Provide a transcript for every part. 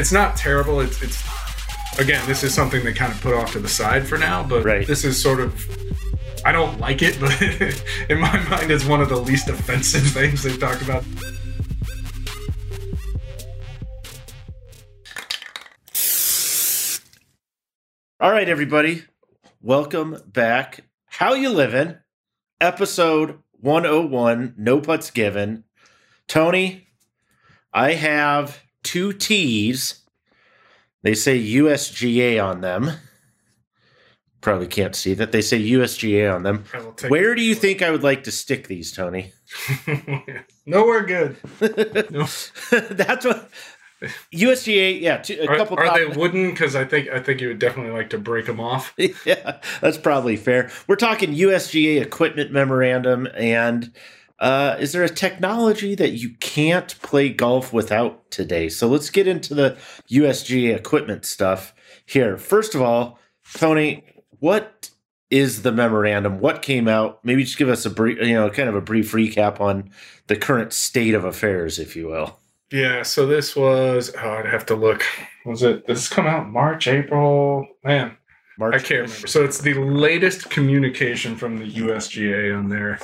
it's not terrible. It's it's again, this is something they kind of put off to the side for now, but Right. this is sort of I don't like it, but in my mind, it's one of the least offensive things they've talked about. All right, everybody. Welcome back. How you living? Episode 101, no putts given. Tony, I have two T's. They say USGA on them. Probably can't see that. They say USGA on them. I will take Where do you think I would like to stick these, Tony? Nowhere good. No. That's what USGA, yeah, two, a Are, couple are top- they wooden? Because I think I think you would definitely like to break them off. yeah, that's probably fair. We're talking USGA equipment memorandum, and uh, is there a technology that you can't play golf without today? So let's get into the USGA equipment stuff here. First of all, Tony, what is the memorandum? What came out? Maybe just give us a brief, you know, kind of a brief recap on the current state of affairs, if you will. Yeah. So this was. Oh, I'd have to look. Was it? This come out March, April? Man, March. I can't remember. So it's the latest communication from the USGA on their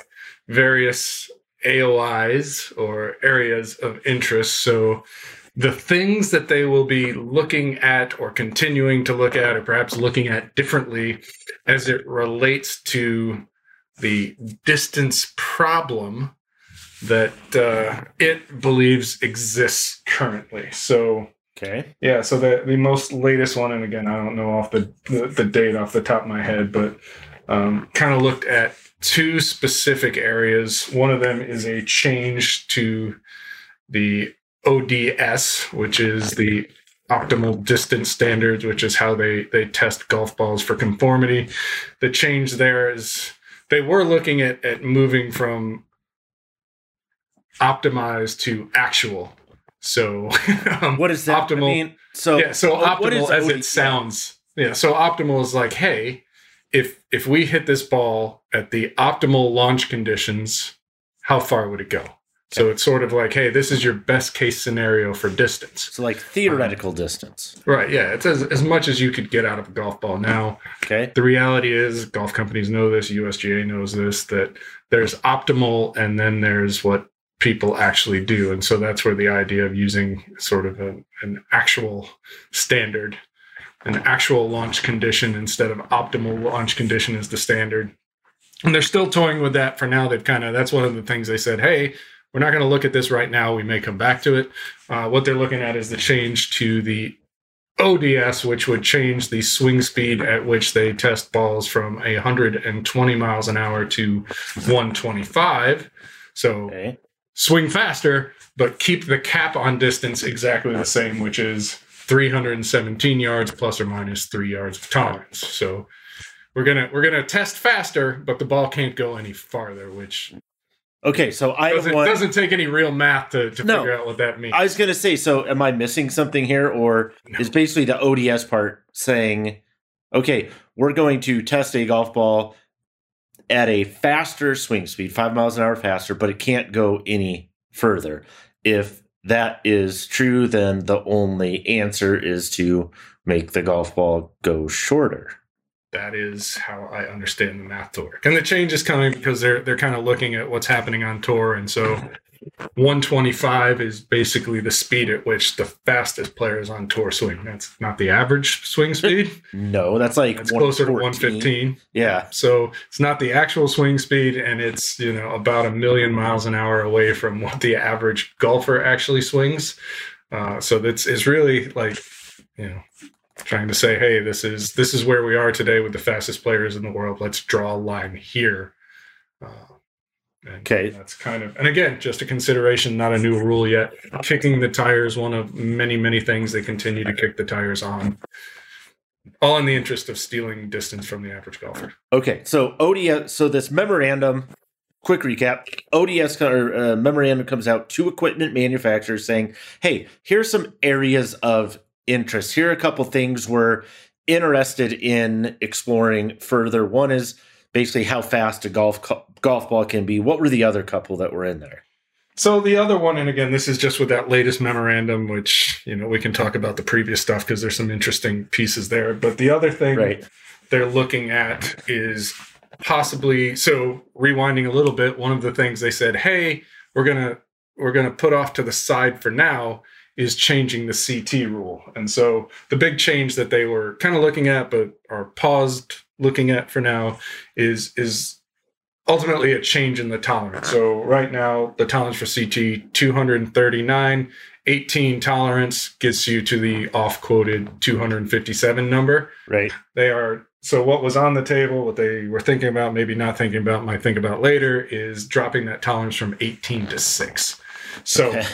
various AOIs or areas of interest. So the things that they will be looking at or continuing to look at or perhaps looking at differently as it relates to the distance problem that uh, it believes exists currently. So Okay. yeah, so the the most latest one, and again, I don't know off the the, the date off the top of my head, but um, kind of looked at two specific areas. One of them is a change to the ODS, which is the optimal distance standards, which is how they they test golf balls for conformity. The change there is they were looking at at moving from optimized to actual. So um, What is that? Optimal. I mean, so yeah, so what- optimal as OD it sounds. Yeah, so optimal is like, hey, if if we hit this ball at the optimal launch conditions, how far would it go? So it's sort of like, hey, this is your best case scenario for distance. So like theoretical distance. Right, yeah, it's as, as much as you could get out of a golf ball. Now, Okay. the reality is, golf companies know this, USGA knows this, that there's optimal and then there's what people actually do. And so that's where the idea of using sort of a, an actual standard, an actual launch condition instead of optimal launch condition is the standard. And they're still toying with that for now. They've kind of, that's one of the things they said, hey, we're not going to look at this right now. We may come back to it. Uh, what they're looking at is the change to the ODS, which would change the swing speed at which they test balls from 120 miles an hour to 125. So Okay. swing faster, but keep the cap on distance exactly the same, which is 317 yards plus or minus three yards of tolerance. So we're gonna we're gonna test faster, but the ball can't go any farther, which Okay. So I doesn't, want. doesn't take any real math to, to No. figure out what that means. I was going to say, so am I missing something here, or is basically the ODS part saying, okay, we're going to test a golf ball at a faster swing speed, five miles an hour faster, but it can't go any further. If that is true, then the only answer is to make the golf ball go shorter. That is how I understand the math to work. And the change is coming because they're they're kind of looking at what's happening on tour, and so 125 is basically the speed at which the fastest players on tour swing. That's not the average swing speed. No, that's like It's closer to 115. Yeah. So it's not the actual swing speed, and it's you know about a million miles an hour away from what the average golfer actually swings. Uh, so that's it's really like you know trying to say, hey, this is this is where we are today with the fastest players in the world. Let's draw a line here. Uh, and Okay. that's kind of and again just a consideration, not a new rule yet. Kicking the tires, one of many many things they continue to kick the tires on. All in the interest of stealing distance from the average golfer. Okay, so ODS, so this memorandum, quick recap: ODS or, uh, memorandum comes out to equipment manufacturers saying, "Hey, here's some areas of interest. Here are a couple things we're interested in exploring further. One is basically how fast a golf co- golf ball can be. What were the other couple that were in there? So the other one, and again, this is just with that latest memorandum, which you know we can talk about the previous stuff because there's some interesting pieces there. But the other thing Right. they're looking at is possibly so rewinding a little bit. One of the things they said, "Hey, we're gonna we're gonna put off to the side for now." Is changing the CT rule. And so the big change that they were kind of looking at, but are paused looking at for now, is is ultimately a change in the tolerance. So right now, the tolerance for CT 239, 18 tolerance gets you to the off quoted 257 number. Right. They are so what was on the table, what they were thinking about, maybe not thinking about, might think about later, is dropping that tolerance from 18 to six. So Okay.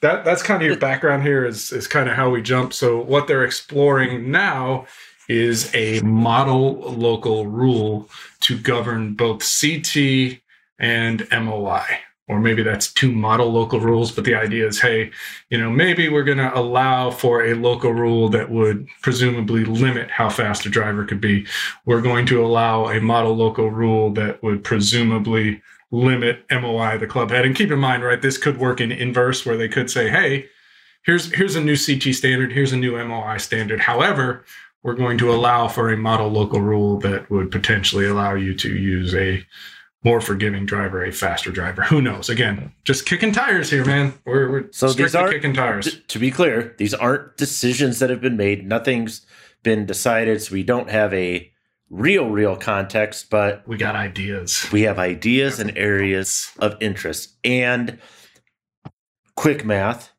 that that's kind of your background here is is kind of how we jump. So what they're exploring now is a model local rule to govern both CT and MOI. Or maybe that's two model local rules, but the idea is hey, you know, maybe we're going to allow for a local rule that would presumably limit how fast a driver could be. We're going to allow a model local rule that would presumably limit MOI the club head. And keep in mind, right, this could work in inverse where they could say, hey, here's here's a new CT standard, here's a new MOI standard. However, we're going to allow for a model local rule that would potentially allow you to use a more forgiving driver, a faster driver. Who knows? Again, just kicking tires here, man. We're, we're So these aren't- kicking tires. To be clear, these aren't decisions that have been made. Nothing's been decided, so we don't have a real, real context, but We got ideas. we have ideas and areas of interest. And quick math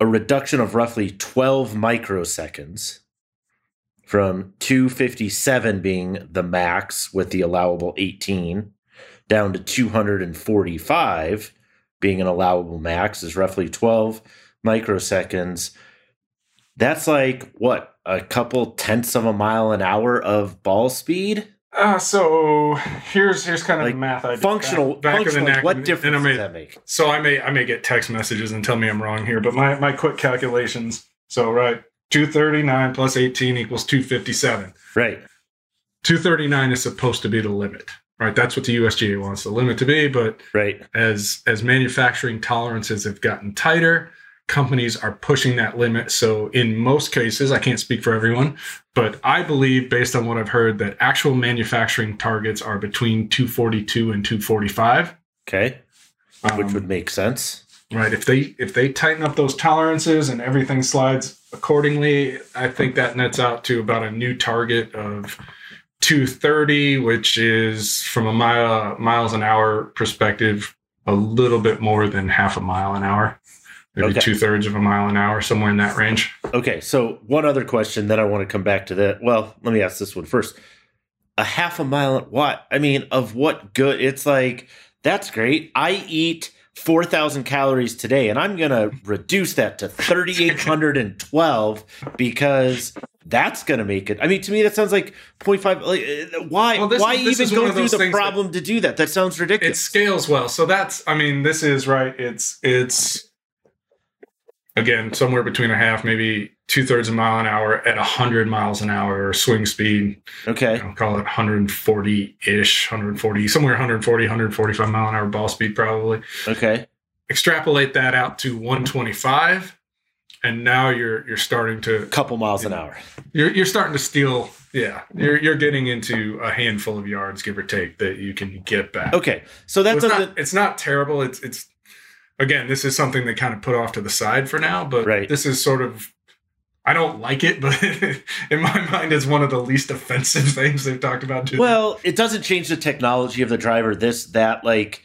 a reduction of roughly 12 microseconds from 257 being the max with the allowable 18 down to 245 being an allowable max is roughly 12 microseconds. That's like what a couple tenths of a mile an hour of ball speed. Uh, so here's here's kind of Like, the math I. Functional, Back- back of the functional. neck, what difference I does that make? So I may I may get text messages and tell me I'm wrong here, but my my quick calculations. So right, 239 plus 18 equals 257. Right. 239 is supposed to be the limit, right? That's what the USGA wants the limit to be. But Right. as as manufacturing tolerances have gotten tighter, companies are pushing that limit. So in most cases, I can't speak for everyone, but I believe based on what I've heard that actual manufacturing targets are between 242 and 245. Okay. Which Um, would make sense. right if they if they tighten up those tolerances and everything slides accordingly i think that nets out to about a new target of 230 which is from a mile miles an hour perspective a little bit more than half a mile an hour maybe Okay. two-thirds of a mile an hour somewhere in that range Okay. So one other question, then I want to come back to that. Well, let me ask this one first. A half a mile. What? I mean, of what good? It's like that's great. I eat. 4,000 calories today, and I'm going to reduce that to 3,812 because that's going to make it. I mean, to me, that sounds like 0.5. Like, uh, why Well, this- why this even go through the that- problem to do that? That sounds ridiculous. it scales well so that's i mean this is right it's it's again somewhere between a half maybe two-thirds of a mile an hour at 100 miles an hour swing speed okay. you know, call it 140-ish 140 somewhere 140 145 mile an hour ball speed probably Okay. extrapolate that out to 125 and now you're you're starting to Couple miles an hour. you're you're starting to steal yeah you're you're getting into a handful of yards give or take that you can get back Okay. So So that's it's, a, not, it's not terrible it's it's again this is something they kind of put off to the side for now but Right. this is sort of I don't like it, but in my mind, it's one of the least offensive things they've talked about. Doing. Well, it doesn't change the technology of the driver, this, that, like,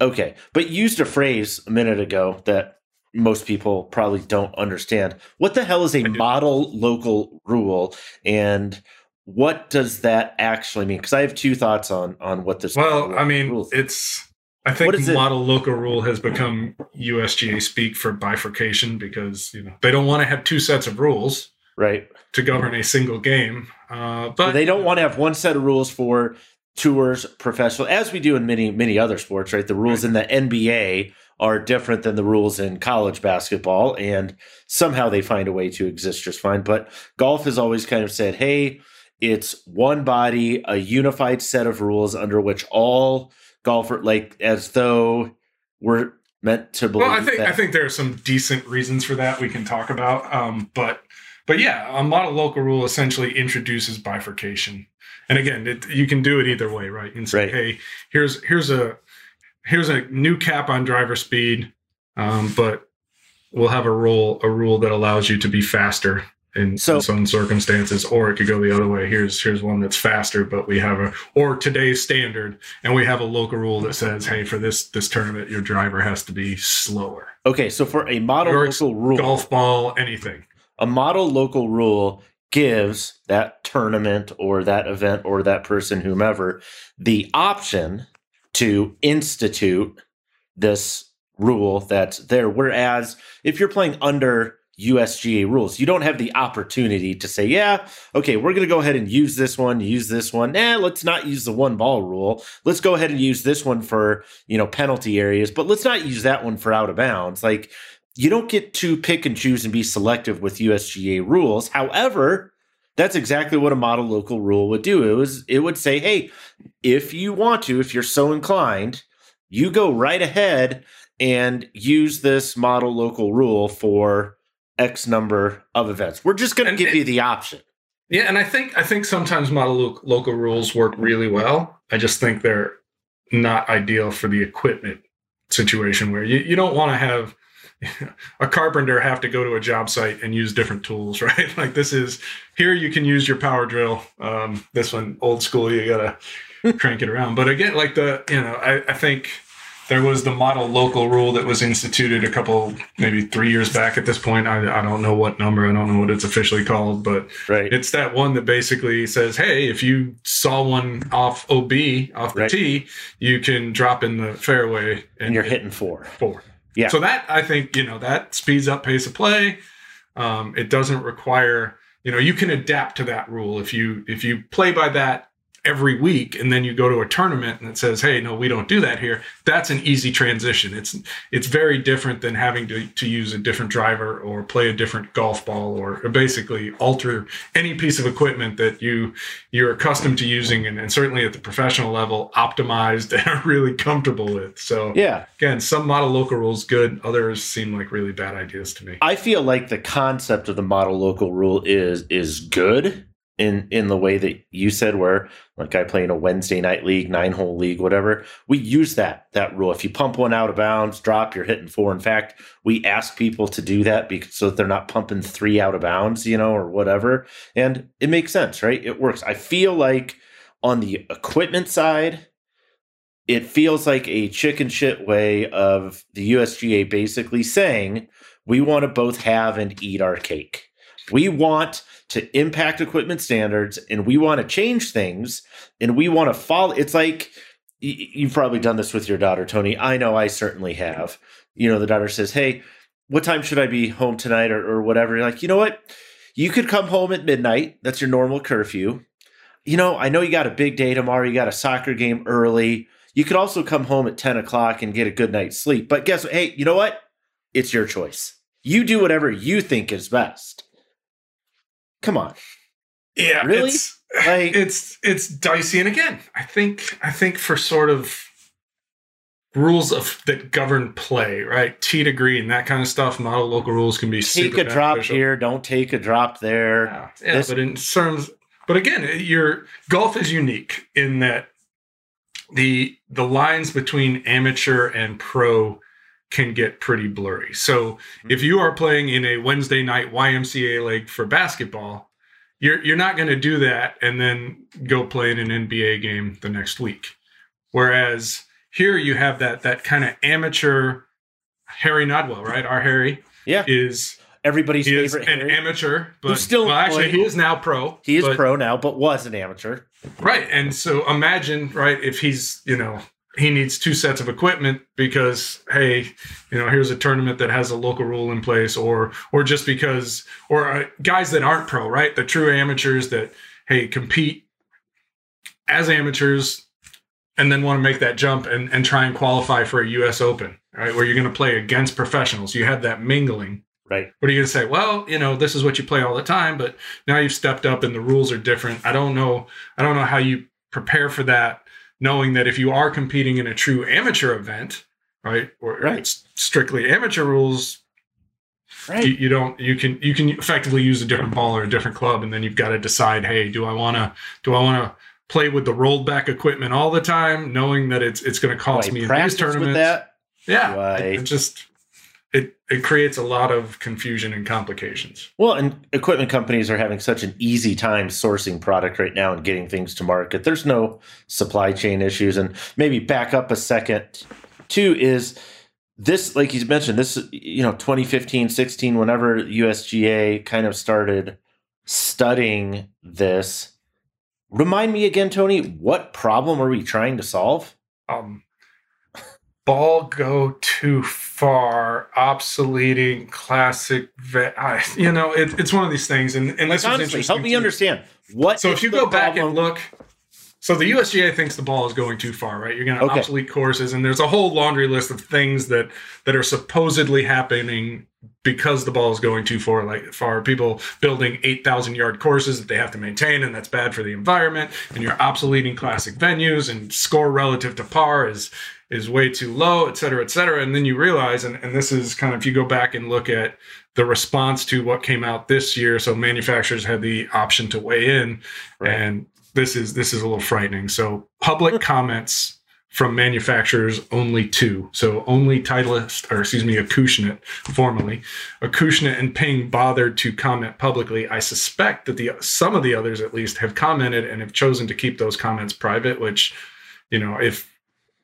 okay. But you used a phrase a minute ago that most people probably don't understand. What the hell is a model local rule? And what does that actually mean? Because I have two thoughts on on what this Well, I mean, it's. I think What is it? model local rule has become USGA speak for bifurcation because you know they don't want to have two sets of rules right. to govern a single game. Uh, but they don't want to have one set of rules for tours, professional, as we do in many many other sports. Right. The rules in the NBA are different than the rules in college basketball, and somehow they find a way to exist just fine. But golf has always kind of said, "Hey, it's one body, a unified set of rules under which all golfer like as though we're meant to believe. Well, I think that. I think there are some decent reasons for that we can talk about. Um, but but yeah, a model local rule essentially introduces bifurcation. And again, it, you can do it either way, right? Can say, Right. hey, here's here's a here's a new cap on driver speed, um, but we'll have a rule a rule that allows you to be faster in, So- in some circumstances, or it could go the other way. Here's here's one that's faster, but we have a or today's standard, and we have a local rule that says, hey, for this this tournament, your driver has to be slower. okay. So for a model local rule, Golf ball, anything. a model local rule gives that tournament or that event or that person, whomever, the option to institute this rule that's there. Whereas if you're playing under USGA rules, you don't have the opportunity to say, yeah, okay, we're going to go ahead and use this one, use this one. Nah, let's not use the one ball rule. Let's go ahead and use this one for, you know, penalty areas, but let's not use that one for out of bounds. Like, you don't get to pick and choose and be selective with USGA rules. However, that's exactly what a model local rule would do. It was it would say, "Hey, if you want to, if you're so inclined, you go right ahead and use this model local rule for X number of events. We're just going to give it- you the option." Yeah, and I think I think sometimes model lo- local rules work really well. I just think they're not ideal for the equipment situation where you, you don't want to have a carpenter have to go to a job site and use different tools, right? Like this is here you can use your power drill. Um, this one old school, you gotta crank it around. But again, like the you know, I, I think there was the model local rule that was instituted a couple maybe three years back at this point. I, I don't know what number, I don't know what it's officially called, but Right. it's that one that basically says, hey, if you saw one off OB, off the Right. tee, you can drop in the fairway and you're hitting four. four. Yeah. So that I think, you know, that speeds up pace of play. Um, it doesn't require, you know, you can adapt to that rule. If you if you play by that every week and then you go to a tournament and it says, hey, no, we don't do that here, that's an easy transition. It's it's very different than having to, to use a different driver or play a different golf ball or basically alter any piece of equipment that you you're accustomed to using and, and certainly at the professional level optimized and are really comfortable with. So Yeah. again, some model local rules good, others seem like really bad ideas to me. I feel like the concept of the model local rule is is good in in the way that you said where like I play in a Wednesday night league, nine hole league, whatever. We use that that rule. If you pump one out of bounds, drop, you're hitting four. In fact, we ask people to do that because so that they're not pumping three out of bounds, you know, or whatever. And it makes sense, right? It works. I feel like on the equipment side, it feels like a chicken shit way of the USGA basically saying we want to both have and eat our cake. We want to impact equipment standards and we want to change things and we want to follow. It's like you've probably done this with your daughter, Tony. I know I certainly have. You know, the daughter says, Hey, what time should I be home tonight or, or whatever? You're like, you know what? You could come home at midnight. That's your normal curfew. You know, I know you got a big day tomorrow. You got a soccer game early. You could also come home at 10 o'clock and get a good night's sleep. But guess what? Hey, you know what? It's your choice. You do whatever you think is best. Come on. Yeah, Really? It's, Like, it's it's dicey, and again, I think I think for sort of rules of that govern play, right? Tee to green, that kind of stuff. Model local rules can be take a drop here, don't take a drop there. Yeah, yeah This- but in terms, but again, your golf is unique in that the the lines between amateur and pro can get pretty blurry. So mm-hmm. if you are playing in a Wednesday night YMCA league for basketball, you're you're not going to do that and then go play in an NBA game the next week. Whereas here you have that that kind of amateur Harry Nodwell, right? Our Harry Yeah. is Everybody's he is favorite. an Harry. amateur, but still well, actually employed. he is now pro. he is but- pro now, but was an amateur. right? And so imagine, right, if he's you know he needs two sets of equipment because hey, you know here's a tournament that has a local rule in place, or or just because or uh, guys that aren't pro, right, the true amateurs that hey compete as amateurs and then want to make that jump and, and try and qualify for a US Open, right? Where you're going to play against professionals. You have that mingling. Right. What are you going to say? Well, you know, this is what you play all the time, but now you've stepped up and the rules are different. I don't know. I don't know how you prepare for that, knowing that if you are competing in a true amateur event, right? Or Right. it's strictly amateur rules. Right. You, you don't you can you can effectively use a different ball or a different club, and then you've got to decide, hey, do I want to do I want to play with the rolled back equipment all the time, knowing that it's it's going to cost Do me in these tournaments? with that. Yeah, I- it just it creates a lot of confusion and complications. Well, and equipment companies are having such an easy time sourcing product right now and getting things to market. There's no supply chain issues. And maybe back up a second, too, is this, like you mentioned, this, you know, 2015, 16, whenever USGA kind of started studying this. Remind me again, Tony, what problem are we trying to solve? um, ball go too far, obsoleting classic. Ve- I, you know, it, it's one of these things, and and this was Honestly, interesting. help me understand. What So if you go back problem? and look, so the USGA thinks the ball is going too far, right? You're going to Okay. obsolete courses, and there's a whole laundry list of things that that are supposedly happening because the ball is going too far. Like far, people building eight thousand yard courses that they have to maintain, and that's bad for the environment. And you're obsoleting classic venues, and score relative to par is is way too low, et cetera, et cetera. And then you realize, and, and this is kind of if you go back and look at the response to what came out this year. So manufacturers had the option to weigh in, Right. and this is this is a little frightening. So public comments from manufacturers only two. So only Titleist, or excuse me, Acushnet, formerly Acushnet and Ping bothered to comment publicly. I suspect that the some of the others at least have commented and have chosen to keep those comments private. Which, you know, if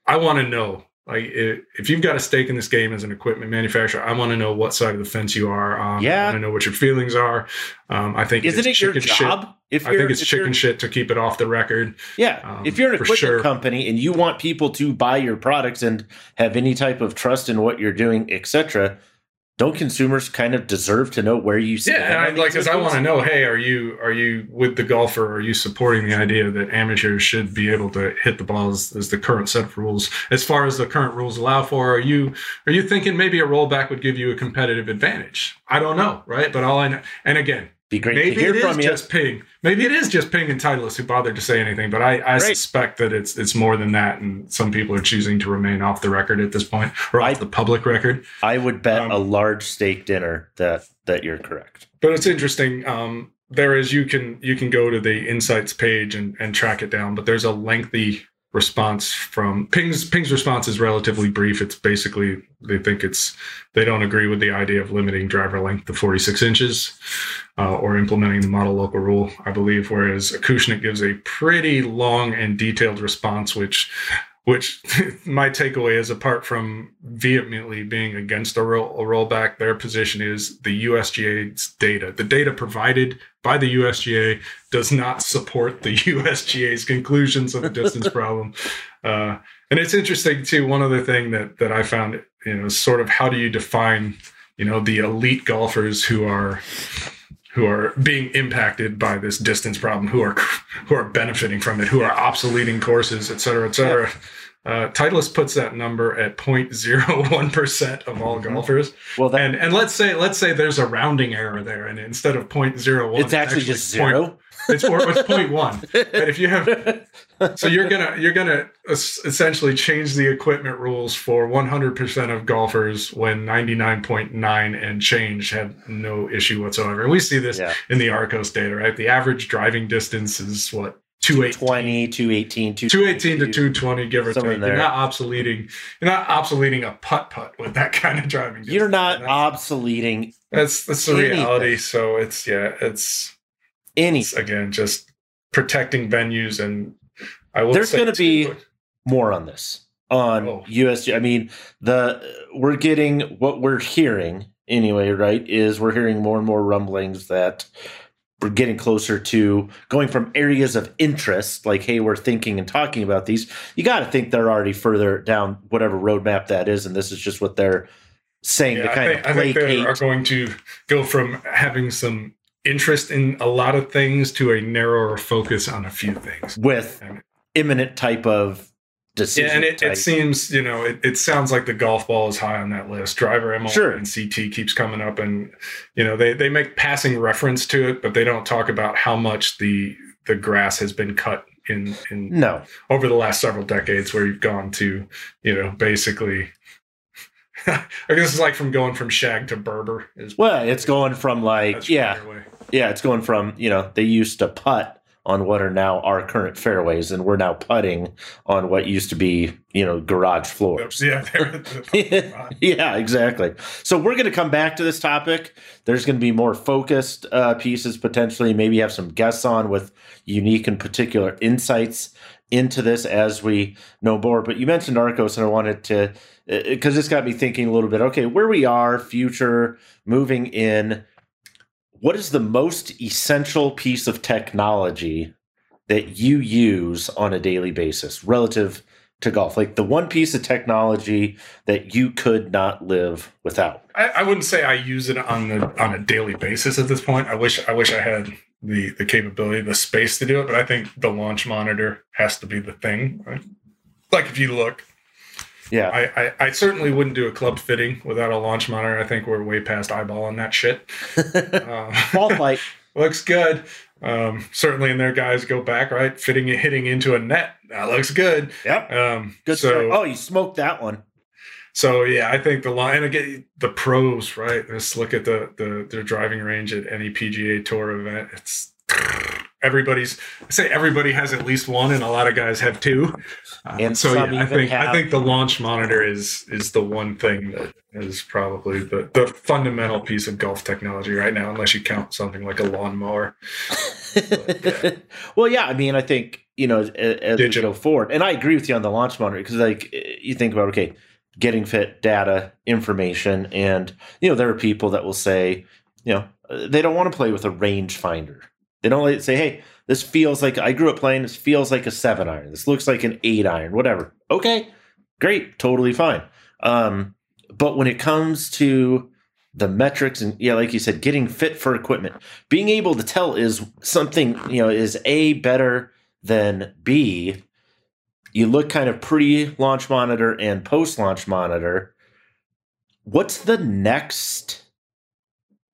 I want to know. Like if you've got a stake in this game as an equipment manufacturer, I want to know what side of the fence you are. Um, Yeah. I want to know what your feelings are. Um, I think Isn't it's it your chicken shit. job? If I think it's chicken shit to keep it off the record. Yeah, um, if you're an equipment sure. company and you want people to buy your products and have any type of trust in what you're doing, etc., don't consumers kind of deserve to know where you stand? Yeah, and I, like because I want to know, hey, are you are you with the golfer? Are you supporting the idea that amateurs should be able to hit the ball as, as the current set of rules, as far as the current rules allow for? Are you are you thinking maybe a rollback would give you a competitive advantage? I don't know, right? But all I know, and again, Be great maybe to hear it is from you. just Ping. Maybe it is just Ping and Titleist who bothered to say anything. But I, I Right. suspect that it's it's more than that, and some people are choosing to remain off the record at this point, or off I- the public record. I would bet Um, a large steak dinner that that you're correct. but it's interesting um there is you can you can go to the insights page and and track it down but there's a lengthy response from ping's ping's response is relatively brief. It's basically they think it's they don't agree with the idea of limiting driver length to 46 inches uh, or implementing the model local rule i believe whereas acushnet gives a pretty long and detailed response which which my takeaway is apart from vehemently being against a, roll, a rollback their position is the usga's data. The data provided by the usga does not support the usga's conclusions of the distance problem. Uh, and it's interesting too one other thing that that i found you know is sort of how do you define you know the elite golfers who are who are being impacted by this distance problem, who are who are benefiting from it, who are obsoleting courses, et cetera, et cetera. Uh, Titleist puts that number at 0.01 percent of all Mhm. golfers, Well, that and and let's say let's say there's a rounding error there, and instead of 0.01, it's actually just point- zero. it's or it's 0.1. But if you have so you're gonna you're gonna essentially change the equipment rules for 100% of golfers when 99.9 and change have no issue whatsoever. And we see this yeah, in the Arccos data, right? The average driving distance is what 218. 20, 218, 218 to 220, give or take. You're not obsoleting. You're not obsoleting a putt putt with that kind of driving. Distance. You're not that's, obsoleting that's that's the anything. reality. So it's yeah, it's any. again just protecting venues and I will. There's gonna be- too, more on this on Oh. USG. I mean, the we're getting what we're hearing anyway, right? Is we're hearing more and more rumblings that we're getting closer to going from areas of interest, like hey, we're thinking and talking about these. You got to think they're already further down whatever roadmap that is, and this is just what they're saying Yeah, to I think, of I think they are going to go from having some interest in a lot of things to a narrower focus on a few things. with imminent type of decision. Yeah, and it, it seems, you know, it, it sounds like the golf ball is high on that list. Driver ML Sure. and CT keeps coming up, and you know they they make passing reference to it, but they don't talk about how much the the grass has been cut in in no, over the last several decades, where you've gone to, you know, basically I guess it's like from going from shag to Berber. Is Well, it's going from like yeah, yeah, it's going from you know they used to putt on what are now our current fairways, and we're now putting on what used to be you know garage floors. Yeah, they're- yeah, exactly. So we're going to come back to this topic. There's going to be more focused uh, pieces potentially. Maybe have some guests on with unique and particular insights into this as we know more. But you mentioned Arccos, and I wanted to because this got me thinking a little bit. Okay, where we are, future, moving in. What is the most essential piece of technology that you use on a daily basis relative to golf? Like the one piece of technology that you could not live without. I, I wouldn't say I use it on the on a daily basis at this point. I wish I wish I had the the capability, the space to do it, but I think the launch monitor has to be the thing. Right? Like if you look, Yeah. I, I I certainly wouldn't do a club fitting without a launch monitor. I think we're way past eyeballing that shit. Uh, Ball flight. looks good. Um, certainly, in there, guys go back right, fitting it, hitting into a net. That looks good. Yep. Um, Good so, start. Oh, you smoked that one. So yeah, I think the line and again the pros, right? Let's look at the the their driving range at any PGA Tour event. It's everybody's I say everybody has at least one, and a lot of guys have two. Uh, And so yeah, I think have- I think the launch monitor is is the one thing that is probably the the fundamental piece of golf technology right now, unless you count something like a lawnmower. well, yeah. I mean, I think you know as, as we Digital. go forward, and I agree with you on the launch monitor because, like, you think about okay, getting fit data, information, and you know there are people that will say, you know, uh, they don't want to play with a rangefinder. They don't say, hey, this feels like I grew up playing. This feels like a seven iron. This looks like an eight iron. Whatever. Okay, great, totally fine. Um, but when it comes to the metrics and yeah, like you said, getting fit for equipment, being able to tell is something you know is a better than b. You look kind of pre-launch monitor and post-launch monitor. What's the next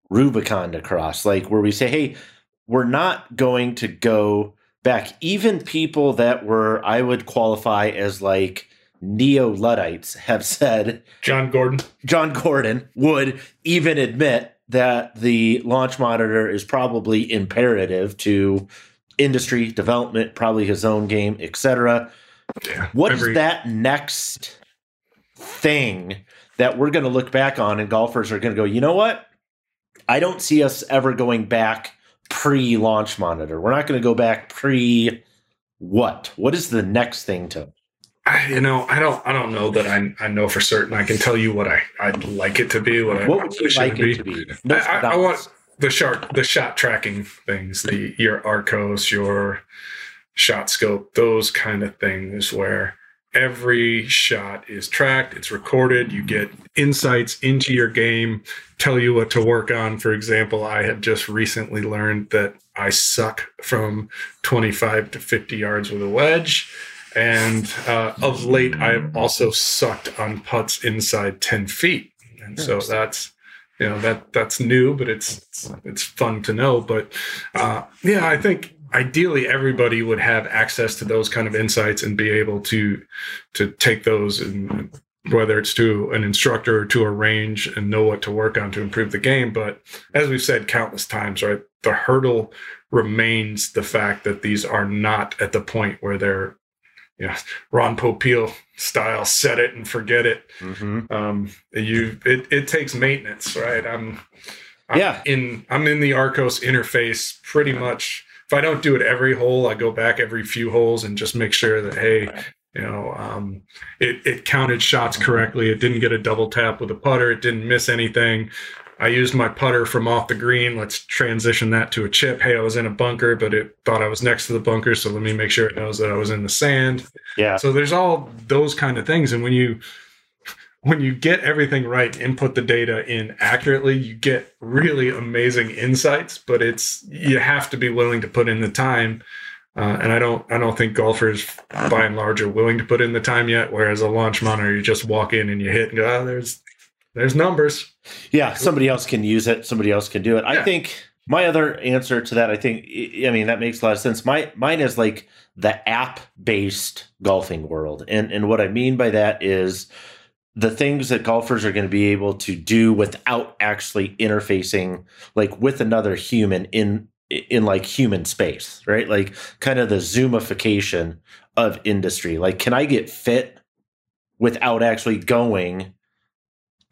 Rubicon to cross? Like where we say, hey, we're not going to go back. Even people that were, I would qualify as like neo Luddites have said John Gordon. John Gordon would even admit that the launch monitor is probably imperative to industry development, probably his own game, etc. Yeah. What is Every- that next thing that we're going to look back on and golfers are going to go, you know what? I don't see us ever going back pre launch monitor. We're not going to go back pre what? What is the next thing to? I, you know, I don't, I don't know that I, I know for certain. I can tell you what I, I'd like it to be. What, I would you like it to be? No, I, I, I want the shot, the shot tracking things, the your Arccos, your shot scope, those kind of things where every shot is tracked, it's recorded, you get insights into your game, tell you what to work on. For example, I had just recently learned that I suck from 25 to 50 yards with a wedge. And uh, of late, I have also sucked on putts inside 10 feet. And so that's you know that that's new but it's it's, it's fun to know but uh, yeah i think ideally everybody would have access to those kind of insights and be able to to take those and whether it's to an instructor or to a range and know what to work on to improve the game but as we've said countless times right the hurdle remains the fact that these are not at the point where they're you know ron popeil style set it and forget it Mhm. um you it, it takes maintenance right i'm, I'm Yeah. in i'm in the arccos interface pretty much i don't do it every hole i go back every few holes and just make sure that hey you know um it, it counted shots correctly it didn't get a double tap with a putter it didn't miss anything. I used my putter from off the green let's transition that to a chip. Hey i was in a bunker but it thought i was next to the bunker so let me make sure it knows that i was in the sand. Yeah. so there's all those kind of things, and when you when you get everything right, input the data in accurately, you get really amazing insights. But it's you have to be willing to put in the time, uh, and I don't I don't think golfers by and large are willing to put in the time yet. Whereas a launch monitor, you just walk in and you hit and go, oh, there's there's numbers. Yeah, somebody else can use it. Somebody else can do it. I think my other answer to that, I think, I mean, that makes a lot of sense. My mine is like the app based golfing world, and and what I mean by that is the things that golfers are going to be able to do without actually interfacing like with another human in in like human space, right? Like kind of the zoomification of industry. Like, can I get fit without actually going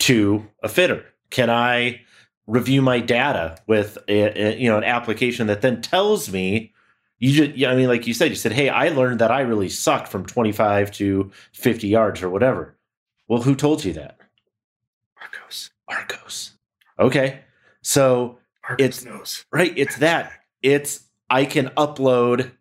to a fitter? Can I review my data with a, a, you know an application that then tells me you just yeah, I mean like you said you said hey I learned that I really sucked from 25 to 50 yards or whatever. Well, who told you that? Arccos. Arccos. Okay. So Arccos It's- knows. right it's that it's i can upload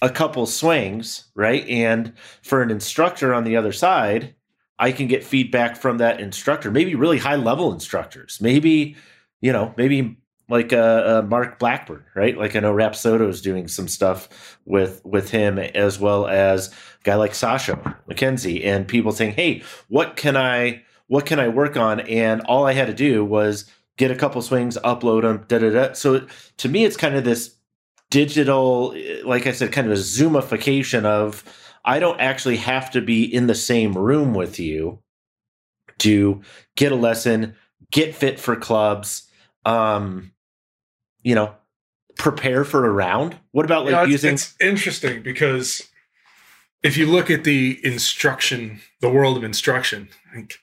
a couple swings right and for an instructor on the other side i can get feedback from that instructor maybe really high level instructors maybe you know maybe like uh, uh, mark blackburn right? Like i know rapsodo is doing some stuff with with him as well as guy like sasho mackenzie and people saying hey what can i what can i work on? And all i had to do was get a couple swings, upload them, da da da. So to me, it's kind of this digital, like I said, kind of a zoomification of I don't actually have to be in the same room with you to get a lesson, get fit for clubs, um, you know, prepare for a round. What about like You know, it's, using? it's interesting because if you look at the instruction, the world of instruction, like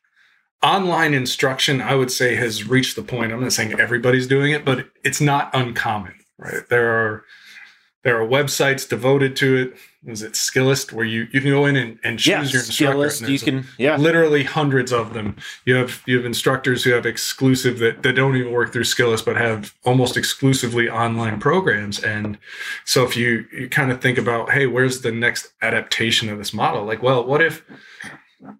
online instruction, I would say has reached the point. I'm not saying everybody's doing it, but it's not uncommon, right? There are there are websites devoted to it. Is it Skillest where you you can go in and, and choose yeah, your instructor? Skillest, you can, yeah, literally hundreds of them. You have you have instructors who have exclusive that, that don't even work through Skillest, but have almost exclusively online programs. And so if you you kind of think about, hey, where's the next adaptation of this model? Like, well, what if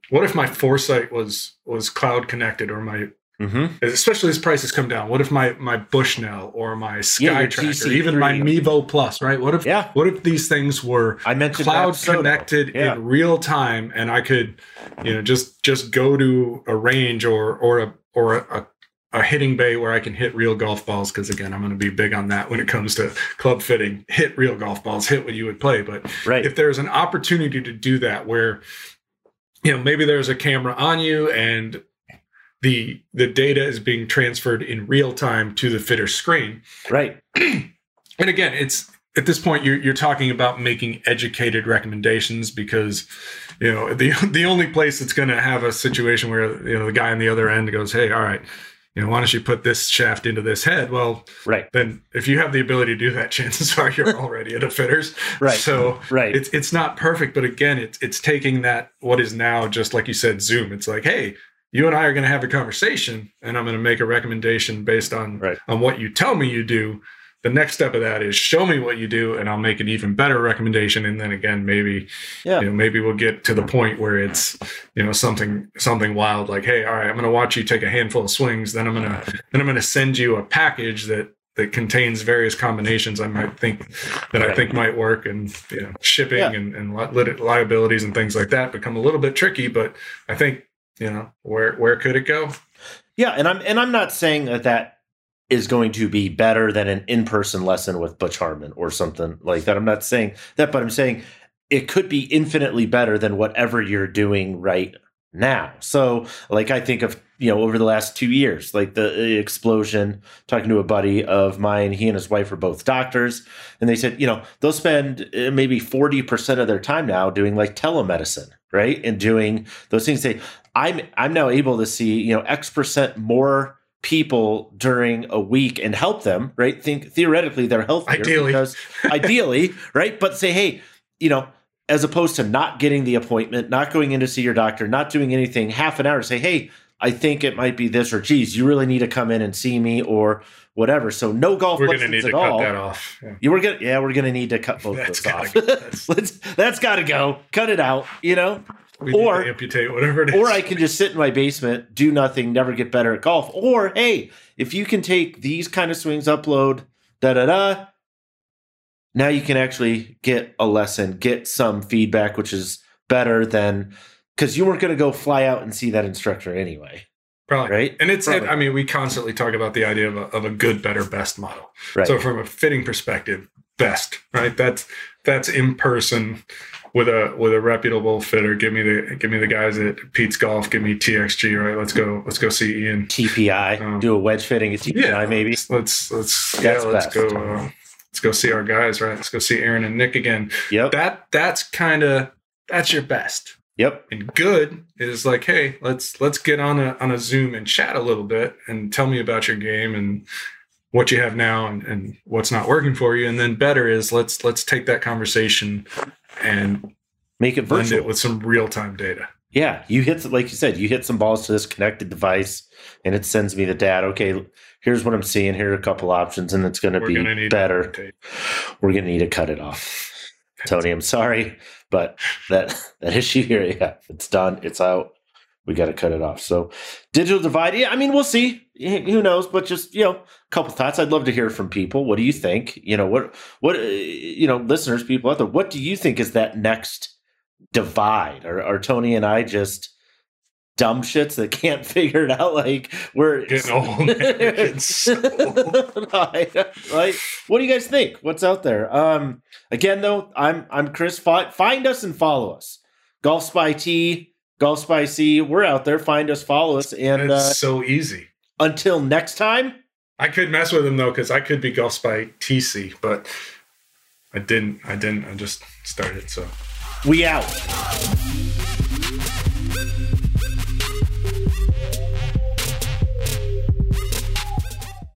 what if my foresight was was cloud connected or my hmm especially as prices come down what if my my bushnell or my Yeah, your even my GC3. mevo plus right what if yeah. what if these things were I mentioned cloud connected Yeah. in real time and i could you know just just go to a range or or a or a, a a hitting bay where I can hit real golf balls because again I'm going to be big on that when it comes to club fitting. Hit real golf balls, hit what you would play. But Right. if there's an opportunity to do that, where you know maybe there's a camera on you and the the data is being transferred in real time to the fitter screen, right. and again it's at this point you're, you're talking about making educated recommendations because you know the the only place that's going to have a situation where you know the guy on the other end goes hey all right you know why don't you put this shaft into this head well Right. then if you have the ability to do that chances are you're already at a fitters Right. so Right. it's it's not perfect but again it's it's taking that what is now just like you said zoom it's like hey you and i are going to have a conversation and i'm going to make a recommendation based on Right. on what you tell me you do the next step of that is show me what you do and i'll make an even better recommendation and then again maybe Yeah. you know maybe we'll get to the point where it's you know something something wild like hey all right i'm going to watch you take a handful of swings then i'm going to then i'm going to send you a package that that contains various combinations I might think that I think might work, and you know, shipping Yeah. and, and li- liabilities and things like that become a little bit tricky. But I think you know where where could it go? Yeah, and I'm and I'm not saying that that is going to be better than an in-person lesson with Butch Harmon or something like that. I'm not saying that, but I'm saying it could be infinitely better than whatever you're doing right now. So, like I think of you know over the last two years, like the explosion. Talking to a buddy of mine, he and his wife are both doctors, and they said you know they'll spend uh, maybe forty percent of their time now doing like telemedicine, right, and doing those things. They I'm I'm now able to see you know X percent more people during a week and help them, right? Think theoretically they're healthier Ideally. because ideally, right? But say, hey, you know, as opposed to not getting the appointment, not going in to see your doctor, not doing anything, half an hour to say, hey, I think it might be this, or geez, you really need to come in and see me, or whatever. So no golf We're going to lessons need to at cut all. that off. Yeah. You were gonna, yeah, we're gonna need to cut both That's those off. go. That's- Let's, that's got to go. Cut it out. You know We need Or- to amputate whatever it is. or I can just sit in my basement, do nothing, never get better at golf. Or hey, if you can take these kind of swings, upload, da da da. Now you can actually get a lesson, get some feedback, which is better than because you weren't going to go fly out and see that instructor anyway, Probably. right? And it's, it, I mean, we constantly talk about the idea of a, of a good, better, best model. Right. So from a fitting perspective, best, right? That's that's in person. With a with a reputable fitter. Give me the give me the guys at Pete's Golf. Give me TXG. Right, let's go. Let's go see Ian. TPI. Um, do a wedge fitting at TPI, yeah, maybe. Let's let's that's yeah. Let's best. go. Uh, let's go see our guys. Right. Let's go see Aaron and Nick again. Yep. That that's kind of that's your best. Yep. And good is like, hey, let's let's get on a on a Zoom and chat a little bit and tell me about your game and what you have now and, and what's not working for you. And then better is let's let's take that conversation and make it virtual it with some real time data. Yeah, you hit like you said, you hit some balls to this connected device, and it sends me the data. Okay, here's what I'm seeing. Here are a couple options, and it's going to be better. We're going to need to cut it off. Tony, I'm sorry, but that that issue here, yeah, it's done. It's out. We got to cut it off. So, digital divide. Yeah, I mean, we'll see. Who knows? But just you know, a couple thoughts. I'd love to hear from people. What do you think? You know, what what uh, you know, listeners, people out there. What do you think is that next divide? Are, are Tony and I just dumb shits that can't figure it out. Like we're getting old. getting so old. like, what do you guys think? What's out there? Um, again, though, I'm I'm Chris. Find us and follow us. Golf Spy T, Golf Spy C. We're out there. Find us, follow us, and it's uh, so easy. Until next time. I could mess with him though because I could be Golf Spy TC, but I didn't. I didn't. I just started. So we out.